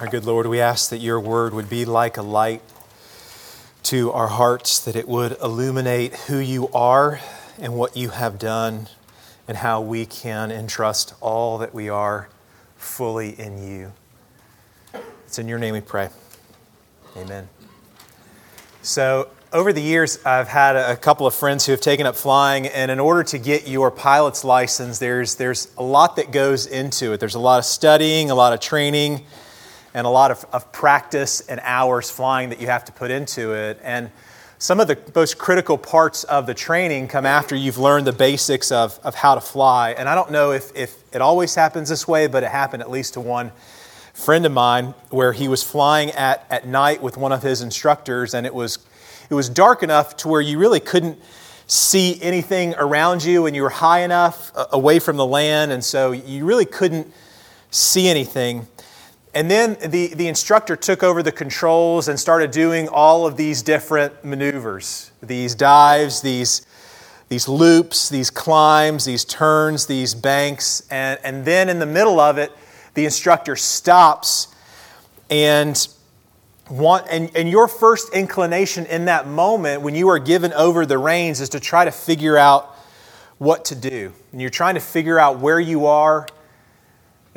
Our good Lord, we ask that your word would be like a light to our hearts, that it would illuminate who you are and what you have done, and how we can entrust all that we are fully in you. It's in your name we pray. Amen. So, over the years, I've had a couple of friends who have taken up flying, and in order to get your pilot's license, there's, there's a lot that goes into it. There's a lot of studying, a lot of training and a lot of, of practice and hours flying that you have to put into it. And some of the most critical parts of the training come after you've learned the basics of, of how to fly. And I don't know if, if it always happens this way, but it happened at least to one friend of mine where he was flying at, at night with one of his instructors, and it was, it was dark enough to where you really couldn't see anything around you, and you were high enough away from the land, and so you really couldn't see anything. And then the, the instructor took over the controls and started doing all of these different maneuvers these dives, these, these loops, these climbs, these turns, these banks. And, and then in the middle of it, the instructor stops and want, and, and your first inclination in that moment when you are given over the reins is to try to figure out what to do. And you're trying to figure out where you are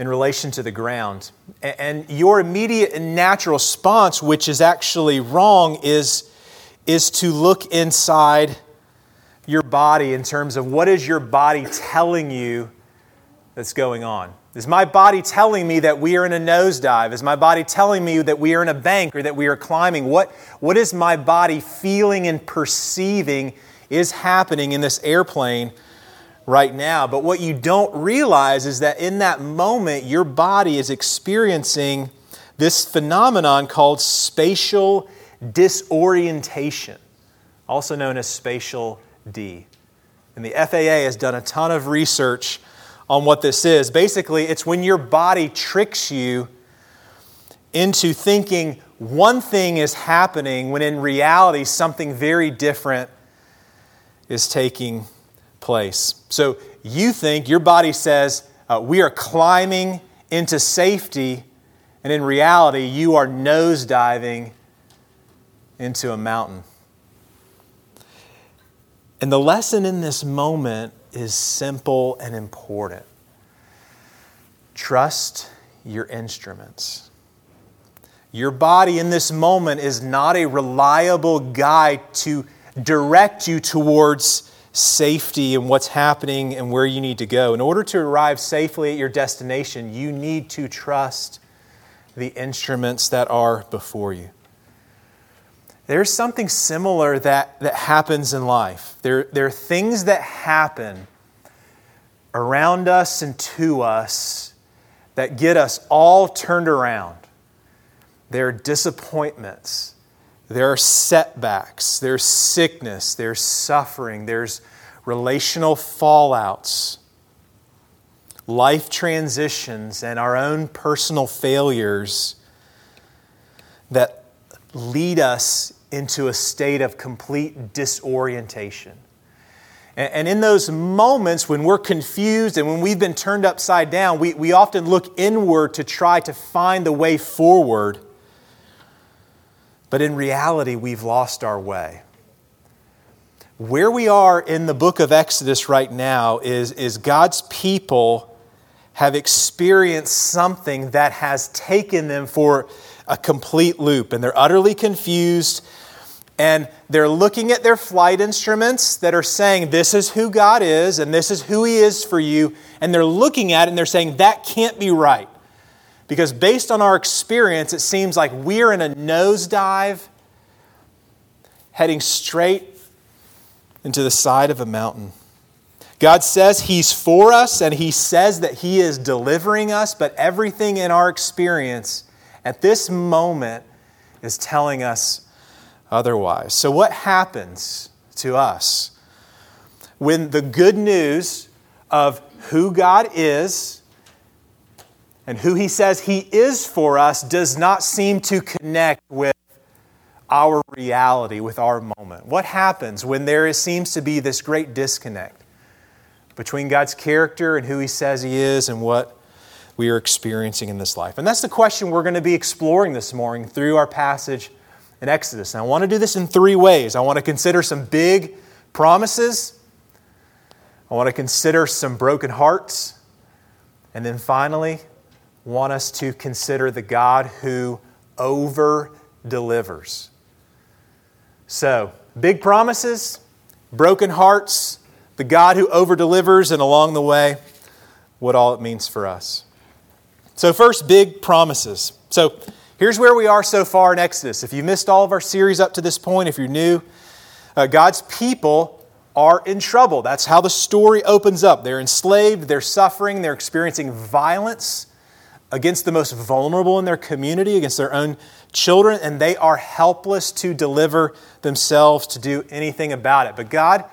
in relation to the ground. And your immediate and natural response, which is actually wrong, is, is to look inside your body in terms of what is your body telling you that's going on. Is my body telling me that we are in a nosedive? Is my body telling me that we are in a bank or that we are climbing? What, what is my body feeling and perceiving is happening in this airplane right now. But what you don't realize is that in that moment, your body is experiencing this phenomenon called spatial disorientation, also known as spatial D. And the FAA has done a ton of research on what this is. Basically, it's when your body tricks you into thinking one thing is happening when in reality something very different is taking place. So you think, your body says, uh, we are climbing into safety, and in reality, you are nosediving into a mountain. And the lesson in this moment is simple and important. Trust your instruments. Your body in this moment is not a reliable guide to direct you towards safety and what's happening and where you need to go. In order to arrive safely at your destination, you need to trust the instruments that are before you. There's something similar that, that happens in life. There, there are things that happen around us and to us that get us all turned around. There are disappointments there are setbacks, there's sickness, there's suffering, there's relational fallouts, life transitions, and our own personal failures that lead us into a state of complete disorientation. And in those moments when we're confused and when we've been turned upside down, we, we often look inward to try to find the way forward but in reality, we've lost our way. Where we are in the book of Exodus right now is, is God's people have experienced something that has taken them for a complete loop, and they're utterly confused. And they're looking at their flight instruments that are saying, This is who God is, and this is who He is for you. And they're looking at it and they're saying, That can't be right. Because based on our experience, it seems like we're in a nosedive heading straight into the side of a mountain. God says He's for us and He says that He is delivering us, but everything in our experience at this moment is telling us otherwise. So, what happens to us when the good news of who God is and who he says he is for us does not seem to connect with our reality, with our moment. What happens when there is, seems to be this great disconnect between God's character and who he says he is and what we are experiencing in this life? And that's the question we're going to be exploring this morning through our passage in Exodus. And I want to do this in three ways. I want to consider some big promises, I want to consider some broken hearts, and then finally, want us to consider the God who over delivers. So, big promises, broken hearts, the God who over delivers, and along the way, what all it means for us. So, first, big promises. So, here's where we are so far in Exodus. If you missed all of our series up to this point, if you're new, uh, God's people are in trouble. That's how the story opens up. They're enslaved, they're suffering, they're experiencing violence against the most vulnerable in their community, against their own children, and they are helpless to deliver themselves to do anything about it. But God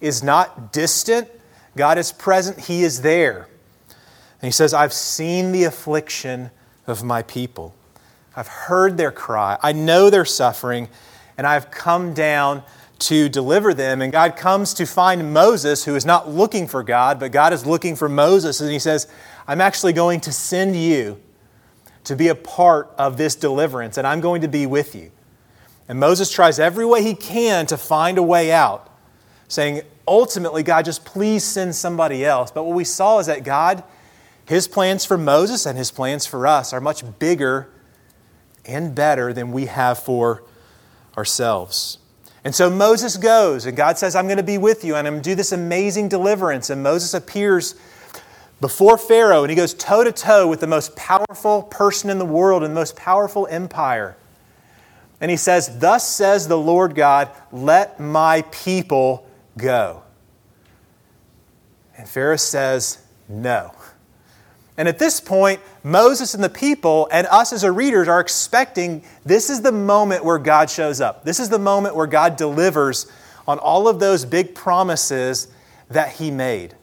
is not distant, God is present, He is there. And He says, I've seen the affliction of my people. I've heard their cry. I know their suffering, and I've come down to deliver them. And God comes to find Moses, who is not looking for God, but God is looking for Moses. And He says, I'm actually going to send you to be a part of this deliverance, and I'm going to be with you. And Moses tries every way he can to find a way out, saying, ultimately, God, just please send somebody else. But what we saw is that God, his plans for Moses and his plans for us are much bigger and better than we have for ourselves. And so Moses goes, and God says, I'm going to be with you, and I'm going to do this amazing deliverance. And Moses appears before Pharaoh, and he goes toe to toe with the most powerful person in the world and the most powerful empire. And he says, Thus says the Lord God, let my people go. And Pharaoh says, No. And at this point, Moses and the people and us as a readers are expecting this is the moment where God shows up. This is the moment where God delivers on all of those big promises that he made.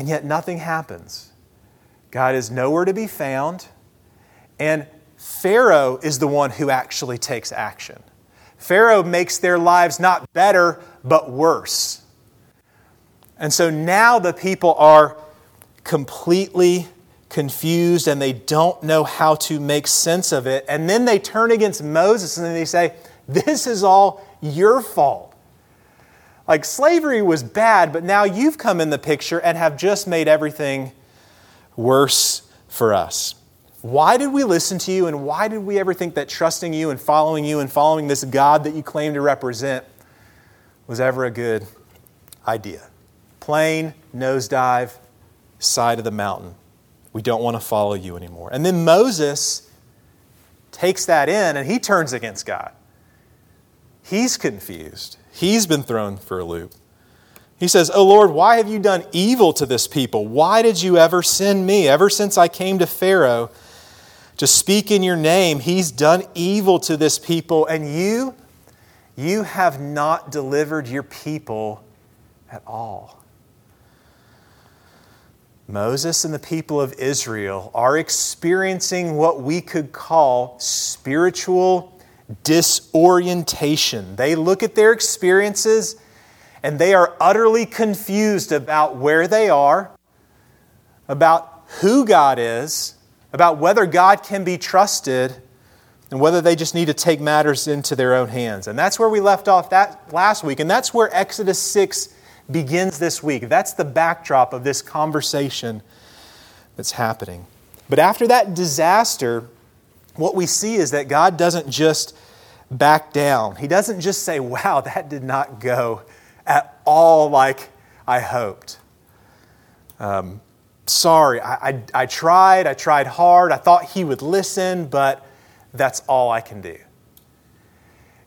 And yet nothing happens. God is nowhere to be found. And Pharaoh is the one who actually takes action. Pharaoh makes their lives not better, but worse. And so now the people are completely confused and they don't know how to make sense of it. And then they turn against Moses and they say, This is all your fault. Like slavery was bad, but now you've come in the picture and have just made everything worse for us. Why did we listen to you and why did we ever think that trusting you and following you and following this God that you claim to represent was ever a good idea? Plane, nosedive, side of the mountain. We don't want to follow you anymore. And then Moses takes that in and he turns against God. He's confused. He's been thrown for a loop. He says, Oh Lord, why have you done evil to this people? Why did you ever send me? Ever since I came to Pharaoh to speak in your name, he's done evil to this people, and you, you have not delivered your people at all. Moses and the people of Israel are experiencing what we could call spiritual disorientation. They look at their experiences and they are utterly confused about where they are, about who God is, about whether God can be trusted, and whether they just need to take matters into their own hands. And that's where we left off that last week, and that's where Exodus 6 begins this week. That's the backdrop of this conversation that's happening. But after that disaster, what we see is that God doesn't just back down. He doesn't just say, wow, that did not go at all like I hoped. Um, sorry, I, I, I tried, I tried hard, I thought He would listen, but that's all I can do.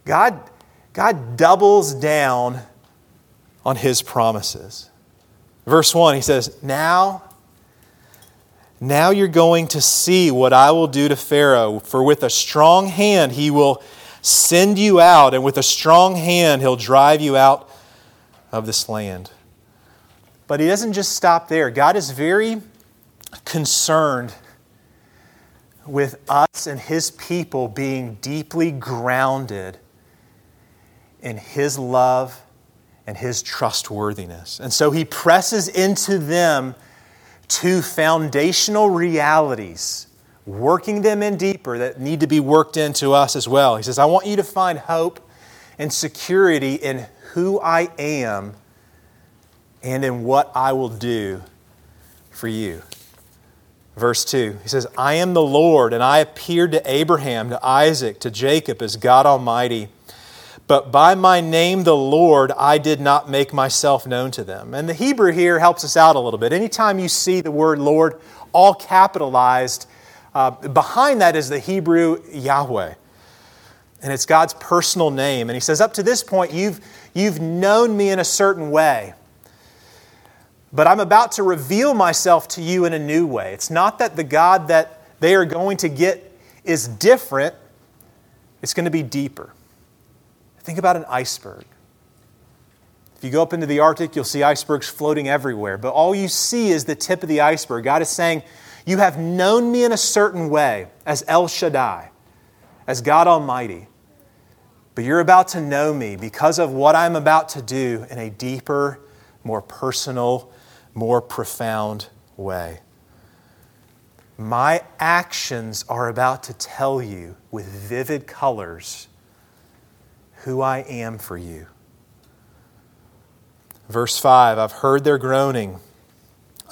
God, God doubles down on his promises. Verse 1, he says, Now, now you're going to see what I will do to Pharaoh, for with a strong hand he will send you out, and with a strong hand he'll drive you out of this land. But he doesn't just stop there. God is very concerned with us and his people being deeply grounded in his love and his trustworthiness. And so he presses into them two foundational realities, working them in deeper that need to be worked into us as well. He says, I want you to find hope and security in who I am and in what I will do for you. Verse 2, he says, I am the Lord, and I appeared to Abraham, to Isaac, to Jacob as God Almighty. But by my name, the Lord, I did not make myself known to them. And the Hebrew here helps us out a little bit. Anytime you see the word Lord all capitalized, uh, behind that is the Hebrew Yahweh. And it's God's personal name. And he says, Up to this point, you've, you've known me in a certain way. But I'm about to reveal myself to you in a new way. It's not that the God that they are going to get is different, it's going to be deeper. Think about an iceberg. If you go up into the Arctic, you'll see icebergs floating everywhere, but all you see is the tip of the iceberg. God is saying, You have known me in a certain way as El Shaddai, as God Almighty, but you're about to know me because of what I'm about to do in a deeper, more personal, more profound way. My actions are about to tell you with vivid colors who I am for you. Verse 5 I've heard their groaning.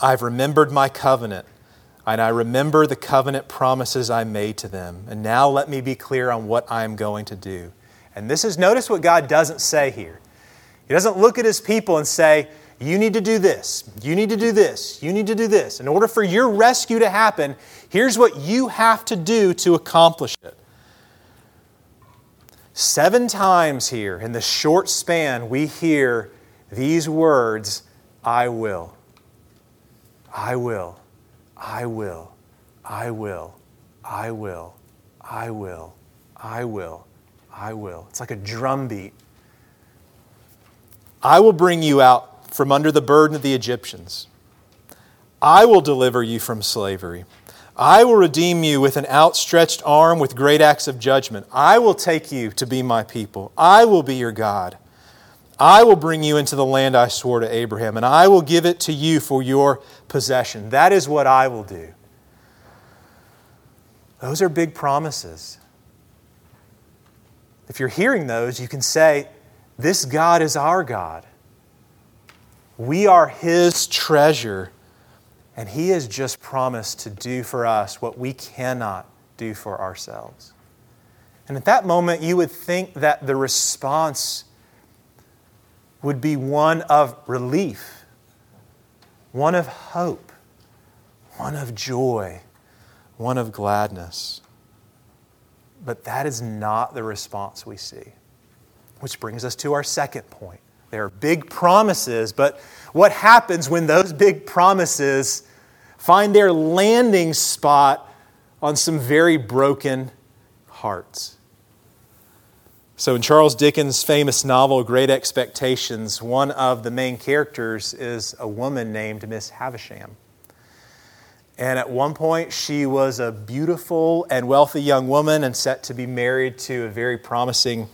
I've remembered my covenant, and I remember the covenant promises I made to them. And now let me be clear on what I am going to do. And this is, notice what God doesn't say here. He doesn't look at his people and say, you need to do this. You need to do this. You need to do this. In order for your rescue to happen, here's what you have to do to accomplish it. Seven times here in the short span, we hear these words I will, I will, I will, I will, I will, I will, I will, I will. It's like a drumbeat. I will bring you out from under the burden of the Egyptians, I will deliver you from slavery. I will redeem you with an outstretched arm with great acts of judgment. I will take you to be my people. I will be your God. I will bring you into the land I swore to Abraham, and I will give it to you for your possession. That is what I will do. Those are big promises. If you're hearing those, you can say, This God is our God. We are His treasure, and He has just promised to do for us what we cannot do for ourselves. And at that moment, you would think that the response would be one of relief, one of hope, one of joy, one of gladness. But that is not the response we see. Which brings us to our second point. There are big promises, but what happens when those big promises find their landing spot on some very broken hearts? So, in Charles Dickens' famous novel, Great Expectations, one of the main characters is a woman named Miss Havisham. And at one point, she was a beautiful and wealthy young woman and set to be married to a very promising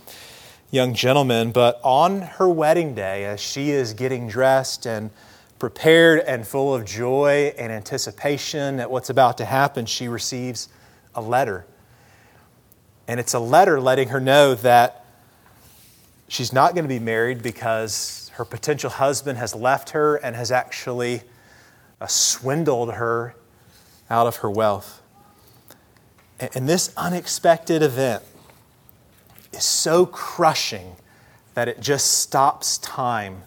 young gentleman, but on her wedding day, as she is getting dressed and prepared and full of joy and anticipation at what's about to happen, she receives a letter. And it's a letter letting her know that she's not going to be married because her potential husband has left her and has actually uh, swindled her out of her wealth. And this unexpected event is so crushing that it just stops time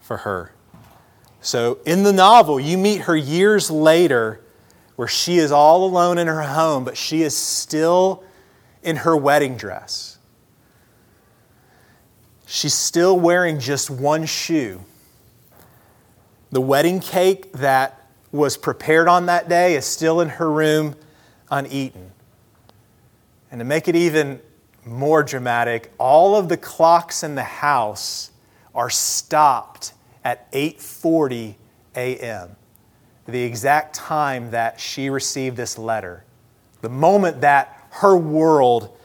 for her. So in the novel, you meet her years later where she is all alone in her home, but she is still in her wedding dress. She's still wearing just one shoe. The wedding cake that was prepared on that day is still in her room uneaten. And to make it even more dramatic, all of the clocks in the house are stopped at 8:40 a.m. The exact time that she received this letter. The moment that her world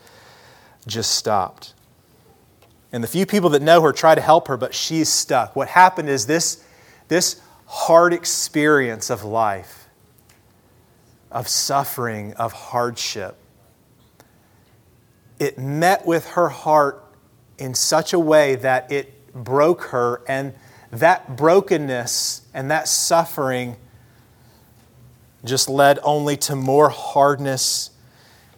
just stopped. And the few people that know her try to help her, but she's stuck. What happened is this, this hard experience of life, of suffering, of hardship, it met with her heart in such a way that it broke her, and that brokenness and that suffering just led only to more hardness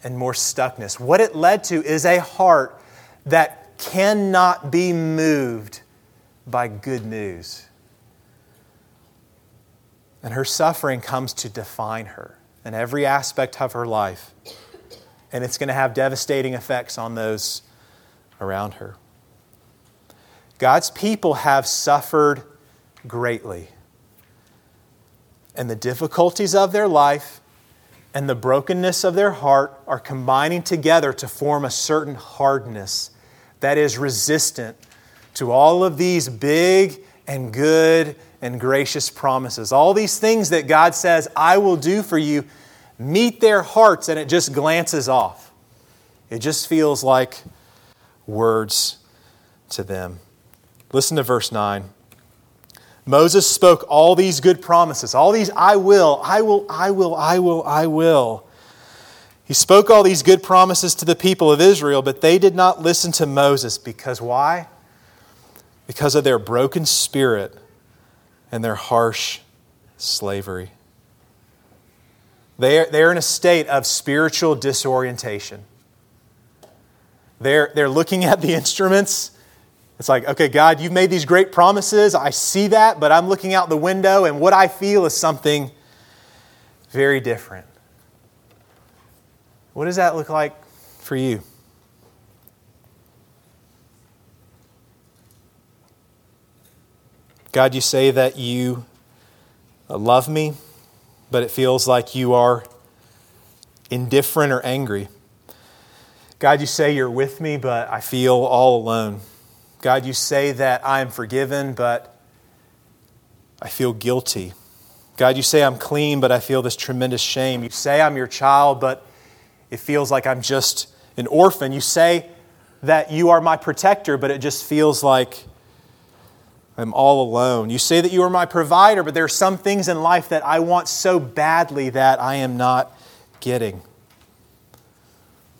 and more stuckness. What it led to is a heart that cannot be moved by good news. And her suffering comes to define her in every aspect of her life. And it's going to have devastating effects on those around her. God's people have suffered greatly. And the difficulties of their life and the brokenness of their heart are combining together to form a certain hardness that is resistant to all of these big and good and gracious promises. All these things that God says, I will do for you, meet their hearts, and it just glances off. It just feels like words to them. Listen to verse 9. Moses spoke all these good promises, all these I will, I will, I will, I will, I will. He spoke all these good promises to the people of Israel, but they did not listen to Moses because why? Because of their broken spirit and their harsh slavery. They're, they're in a state of spiritual disorientation. They're, they're looking at the instruments. It's like, okay, God, you've made these great promises. I see that, but I'm looking out the window, and what I feel is something very different. What does that look like for you? God, you say that you love me, but it feels like you are indifferent or angry. God, you say you're with me, but I feel all alone. God, you say that I am forgiven, but I feel guilty. God, you say I'm clean, but I feel this tremendous shame. You say I'm your child, but it feels like I'm just an orphan. You say that you are my protector, but it just feels like I'm all alone. You say that you are my provider, but there are some things in life that I want so badly that I am not getting.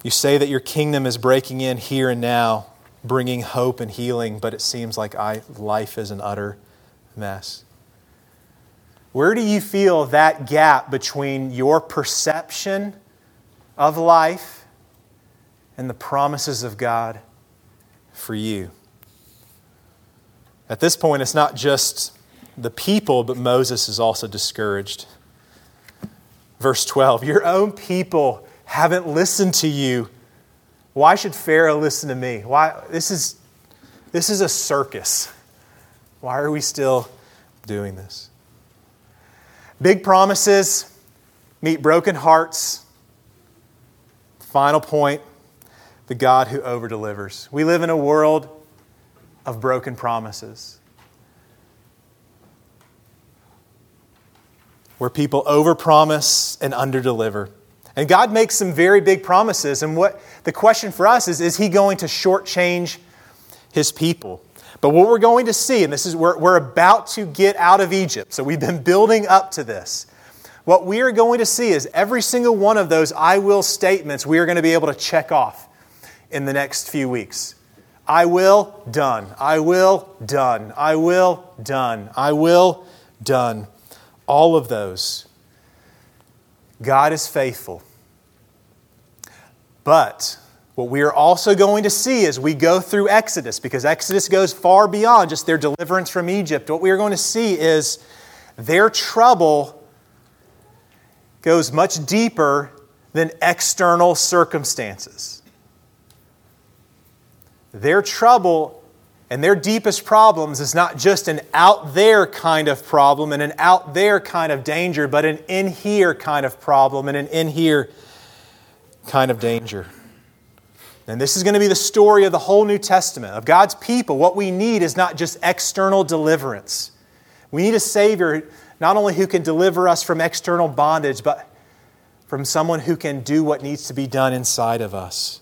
You say that your kingdom is breaking in here and now, bringing hope and healing, but it seems like I, life is an utter mess. Where do you feel that gap between your perception of life and the promises of God for you? At this point, it's not just the people, but Moses is also discouraged. Verse 12 Your own people haven't listened to you. Why should Pharaoh listen to me? Why this is this is a circus. Why are we still doing this? Big promises meet broken hearts. Final point, the God who over-delivers. We live in a world of broken promises. Where people overpromise and underdeliver. And God makes some very big promises. And what the question for us is is He going to shortchange His people? But what we're going to see, and this is we're, we're about to get out of Egypt, so we've been building up to this. What we are going to see is every single one of those I will statements we are going to be able to check off in the next few weeks. I will, done. I will, done. I will, done. I will, done. All of those God is faithful. But what we are also going to see as we go through Exodus, because Exodus goes far beyond just their deliverance from Egypt, what we are going to see is their trouble goes much deeper than external circumstances. Their trouble and their deepest problems is not just an out there kind of problem and an out there kind of danger, but an in here kind of problem and an in here kind of danger. And this is going to be the story of the whole New Testament, of God's people. What we need is not just external deliverance. We need a Savior not only who can deliver us from external bondage, but from someone who can do what needs to be done inside of us.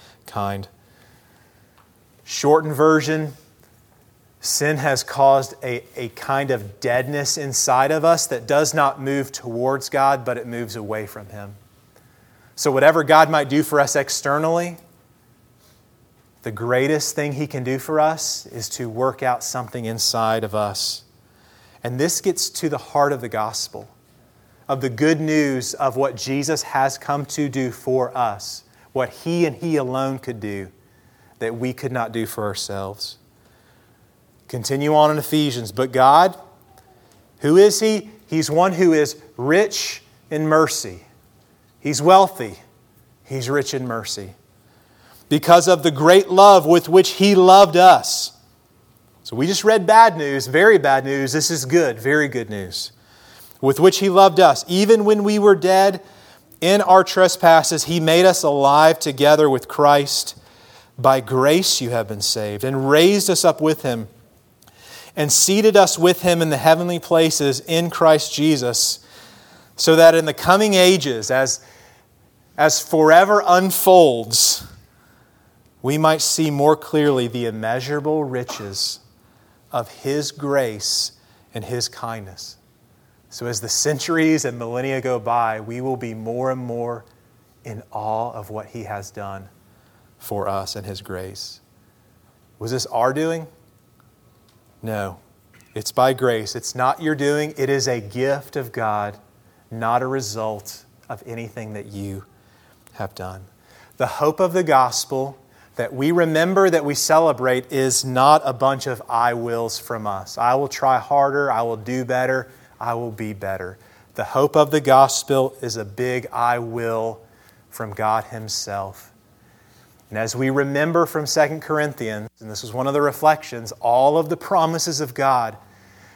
mankind. Shortened version Sin has caused a, a kind of deadness inside of us that does not move towards God, but it moves away from Him. So, whatever God might do for us externally, the greatest thing He can do for us is to work out something inside of us. And this gets to the heart of the gospel, of the good news of what Jesus has come to do for us, what He and He alone could do that we could not do for ourselves. Continue on in Ephesians. But God, who is He? He's one who is rich in mercy. He's wealthy. He's rich in mercy. Because of the great love with which He loved us. So we just read bad news, very bad news. This is good, very good news. With which He loved us. Even when we were dead in our trespasses, He made us alive together with Christ. By grace you have been saved, and raised us up with Him and seated us with him in the heavenly places in Christ Jesus, so that in the coming ages, as, as forever unfolds, we might see more clearly the immeasurable riches of his grace and his kindness. So, as the centuries and millennia go by, we will be more and more in awe of what he has done for us and his grace. Was this our doing? No, it's by grace. It's not your doing, it is a gift of God, not a result of anything that you have done. The hope of the gospel that we remember, that we celebrate, is not a bunch of I wills from us. I will try harder, I will do better, I will be better. The hope of the gospel is a big I will from God Himself. And as we remember from 2 Corinthians, and this was one of the reflections, all of the promises of God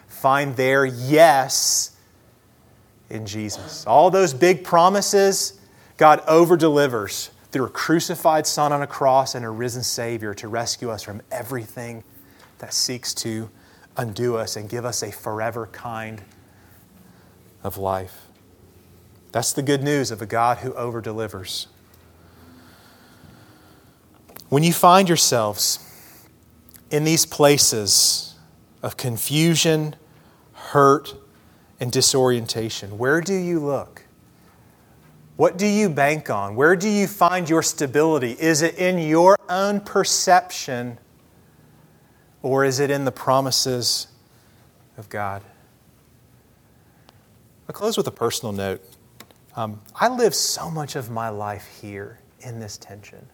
find their yes in Jesus. All those big promises, God over delivers through a crucified Son on a cross and a risen Savior to rescue us from everything that seeks to undo us and give us a forever kind of life. That's the good news of a God who over delivers. When you find yourselves in these places of confusion, hurt, and disorientation, where do you look? What do you bank on? Where do you find your stability? Is it in your own perception or is it in the promises of God? I'll close with a personal note. Um, I live so much of my life here in this tension.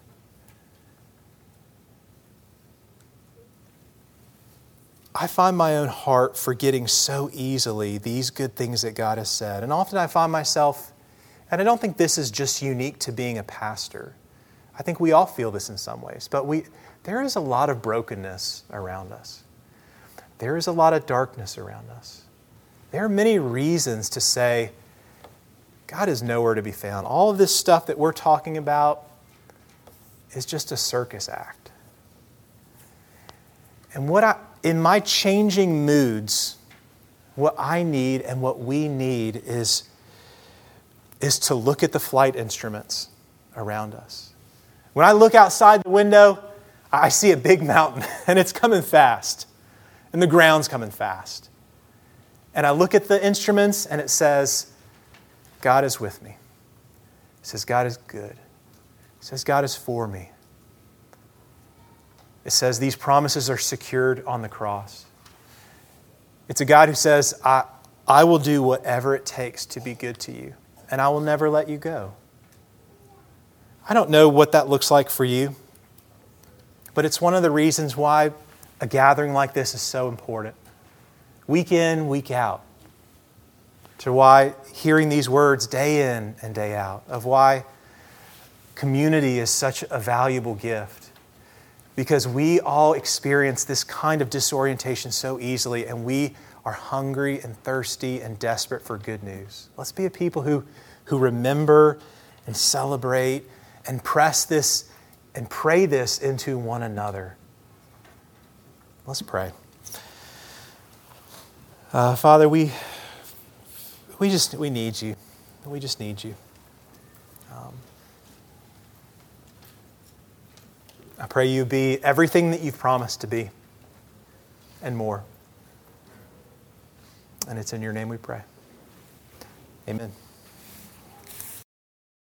I find my own heart forgetting so easily these good things that God has said. And often I find myself, and I don't think this is just unique to being a pastor. I think we all feel this in some ways, but we, there is a lot of brokenness around us. There is a lot of darkness around us. There are many reasons to say, God is nowhere to be found. All of this stuff that we're talking about is just a circus act. And what I, in my changing moods, what I need and what we need is, is to look at the flight instruments around us. When I look outside the window, I see a big mountain and it's coming fast, and the ground's coming fast. And I look at the instruments and it says, God is with me. It says, God is good. It says, God is for me. It says these promises are secured on the cross. It's a God who says, I, I will do whatever it takes to be good to you, and I will never let you go. I don't know what that looks like for you, but it's one of the reasons why a gathering like this is so important. Week in, week out. To why hearing these words day in and day out, of why community is such a valuable gift because we all experience this kind of disorientation so easily, and we are hungry and thirsty and desperate for good news. Let's be a people who, who remember and celebrate and press this and pray this into one another. Let's pray. Uh, Father, we, we just we need you. We just need you. Um, I pray you be everything that you've promised to be and more. And it's in your name we pray. Amen.